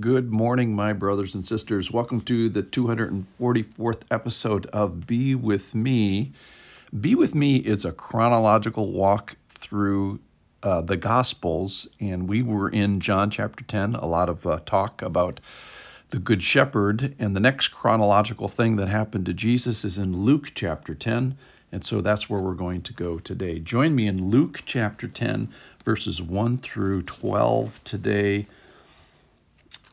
Good morning, my brothers and sisters. Welcome to the 244th episode of Be With Me. Be With Me is a chronological walk through uh, the Gospels, and we were in John chapter 10, a lot of uh, talk about the Good Shepherd. And the next chronological thing that happened to Jesus is in Luke chapter 10. And so that's where we're going to go today. Join me in Luke chapter 10, verses 1 through 12 today.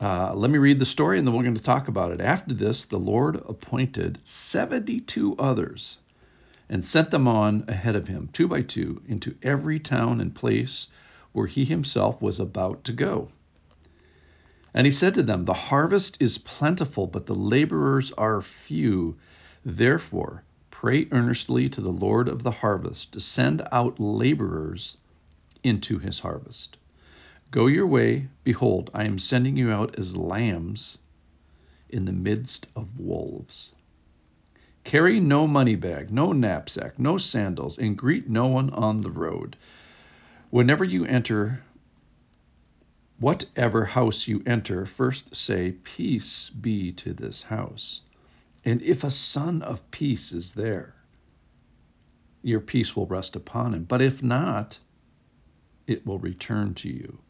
Uh, let me read the story and then we're going to talk about it. After this, the Lord appointed 72 others and sent them on ahead of him, two by two, into every town and place where he himself was about to go. And he said to them, The harvest is plentiful, but the laborers are few. Therefore, pray earnestly to the Lord of the harvest to send out laborers into his harvest. Go your way. Behold, I am sending you out as lambs in the midst of wolves. Carry no money bag, no knapsack, no sandals, and greet no one on the road. Whenever you enter, whatever house you enter, first say, Peace be to this house. And if a son of peace is there, your peace will rest upon him. But if not, it will return to you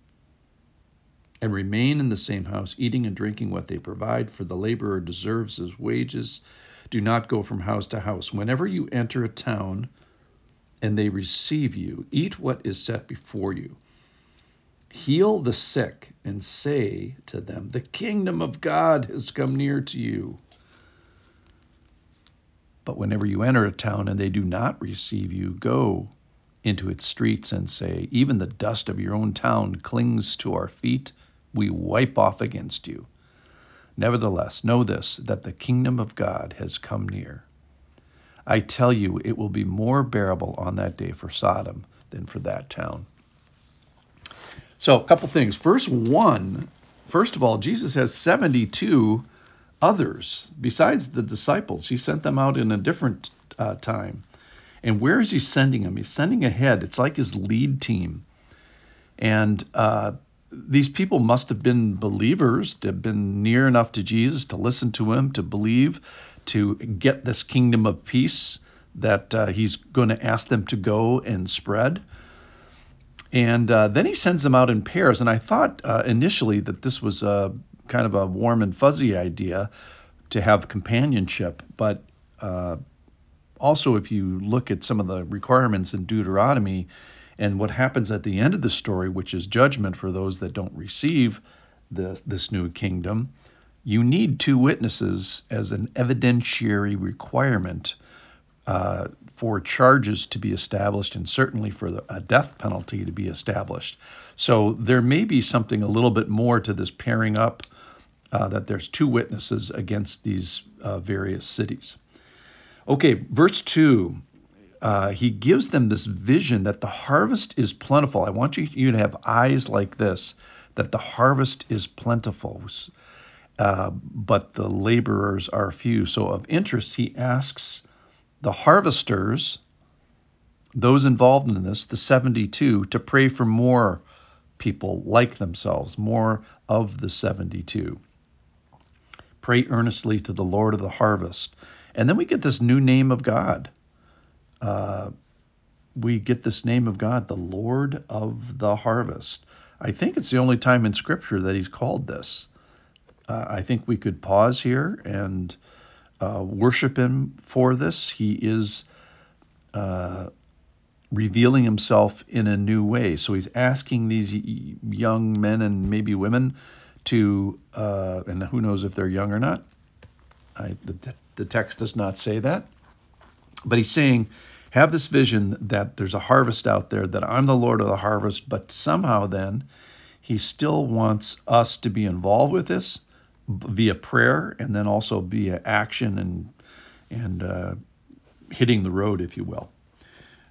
and remain in the same house, eating and drinking what they provide, for the laborer deserves his wages. Do not go from house to house. Whenever you enter a town and they receive you, eat what is set before you. Heal the sick and say to them, The kingdom of God has come near to you. But whenever you enter a town and they do not receive you, go into its streets and say, Even the dust of your own town clings to our feet we wipe off against you. Nevertheless, know this that the kingdom of God has come near. I tell you, it will be more bearable on that day for Sodom than for that town. So, a couple things. First, one, first of all, Jesus has 72 others besides the disciples. He sent them out in a different uh, time. And where is he sending them? He's sending ahead. It's like his lead team. And uh, these people must have been believers, to have been near enough to Jesus to listen to him, to believe, to get this kingdom of peace that uh, he's going to ask them to go and spread. And uh, then he sends them out in pairs. And I thought uh, initially that this was a kind of a warm and fuzzy idea to have companionship. But uh, also, if you look at some of the requirements in Deuteronomy, and what happens at the end of the story, which is judgment for those that don't receive this, this new kingdom, you need two witnesses as an evidentiary requirement uh, for charges to be established and certainly for the, a death penalty to be established. So there may be something a little bit more to this pairing up uh, that there's two witnesses against these uh, various cities. Okay, verse 2 uh, he gives them this vision that the harvest is plentiful. I want you, you to have eyes like this that the harvest is plentiful, uh, but the laborers are few. So, of interest, he asks the harvesters, those involved in this, the 72, to pray for more people like themselves, more of the 72. Pray earnestly to the Lord of the harvest. And then we get this new name of God uh, we get this name of God, the Lord of the harvest. I think it's the only time in Scripture that he's called this. Uh, I think we could pause here and uh, worship him for this. He is uh, revealing himself in a new way. So he's asking these young men and maybe women to, uh, and who knows if they're young or not. I, the, the text does not say that. But he's saying, have this vision that there's a harvest out there, that I'm the Lord of the harvest, but somehow then he still wants us to be involved with this via prayer and then also via action and and uh, hitting the road, if you will.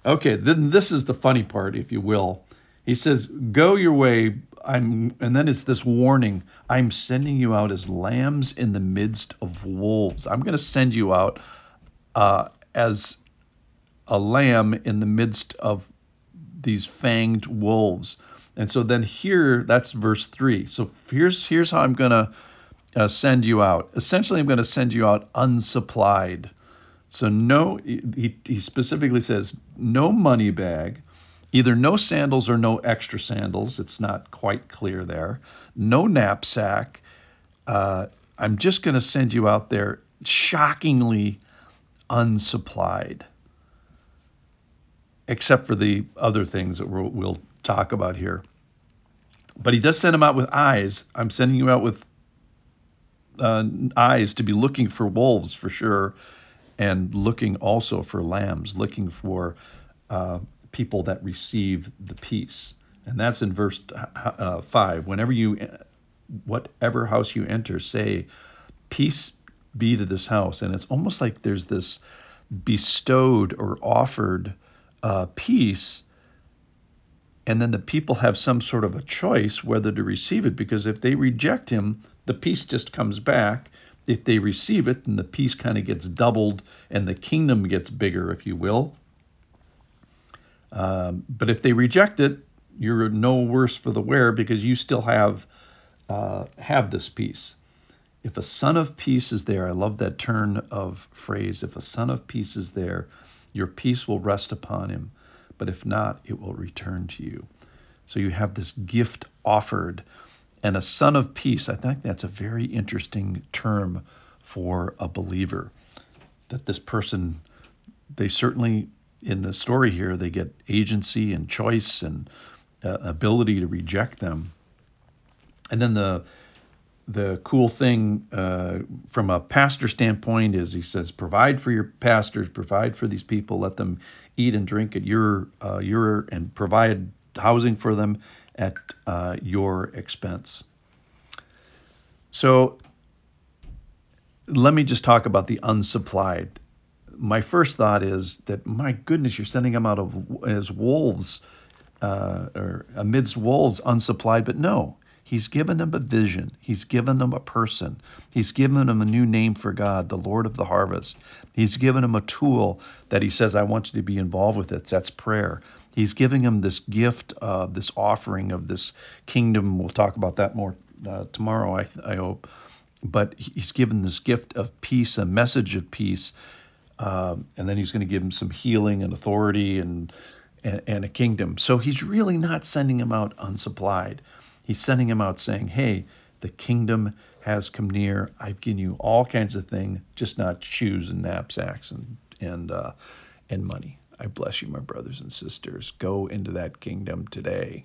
Okay, then this is the funny part, if you will. He says, "Go your way." I'm, and then it's this warning: "I'm sending you out as lambs in the midst of wolves. I'm going to send you out uh, as a lamb in the midst of these fanged wolves. And so then here, that's verse three. So here's here's how I'm gonna uh, send you out. Essentially, I'm to send you out unsupplied. So no, he, he specifically says no money bag, either no sandals or no extra sandals. It's not quite clear there. No knapsack. Uh, I'm just to send you out there shockingly unsupplied, except for the other things that we'll, we'll talk about here. But he does send them out with eyes. I'm sending you out with uh, eyes to be looking for wolves for sure, and looking also for lambs, looking for uh, people that receive the peace. And that's in verse uh, five. Whenever you, whatever house you enter, say, "Peace be to this house." And it's almost like there's this bestowed or offered uh, peace. And then the people have some sort of a choice whether to receive it because if they reject him the peace just comes back. If they receive it then the peace kind of gets doubled and the kingdom gets bigger if you will. Um, but if they reject it you're no worse for the wear because you still have uh, have this peace if a son of peace is there i love that turn of phrase if a son of peace is there your peace will rest upon him but if not, it will return to you. So you have this gift offered. And a son of peace, I think that's a very interesting term for a believer. That this person, they certainly, in the story here, they get agency and choice and uh, ability to reject them. And then the the cool thing uh, from a pastor standpoint is he says provide for your pastors provide for these people let them eat and drink at your uh, your and provide housing for them at uh, your expense. So let me just talk about the unsupplied. My first thought is that my goodness you're sending them out of as wolves uh, or amidst wolves unsupplied but no He's given them a vision. He's given them a person. He's given them a new name for God, the Lord of the harvest. He's given them a tool that he says, I want you to be involved with it. That's prayer. He's giving them this gift, this offering of this kingdom. We'll talk about that more uh, tomorrow, I, I, hope. But he's given this gift of peace, a message of peace. Um, and then he's going to give them some healing and authority and, and, and a kingdom. So he's really not sending them out unsupplied. He's sending him out saying, Hey, the kingdom has come near. I've given you all kinds of things, just not shoes and knapsacks and and uh, and money. I bless you, my brothers and sisters. Go into that kingdom today.